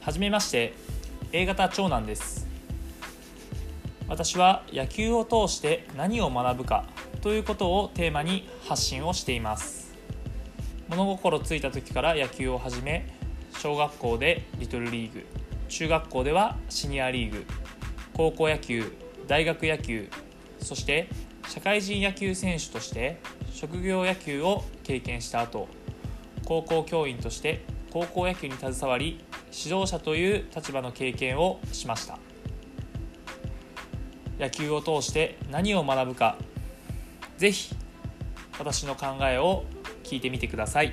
はじめまして A 型長男です。私は野球を通して何を学ぶかということをテーマに発信をしています。物心ついた時から野球を始め小学校でリトルリーグ中学校ではシニアリーグ高校野球大学野球そして社会人野球選手として職業野球を経験した後高校教員として高校野球に携わり指導者という立場の経験をしました野球を通して何を学ぶかぜひ私の考えを聞いてみてください。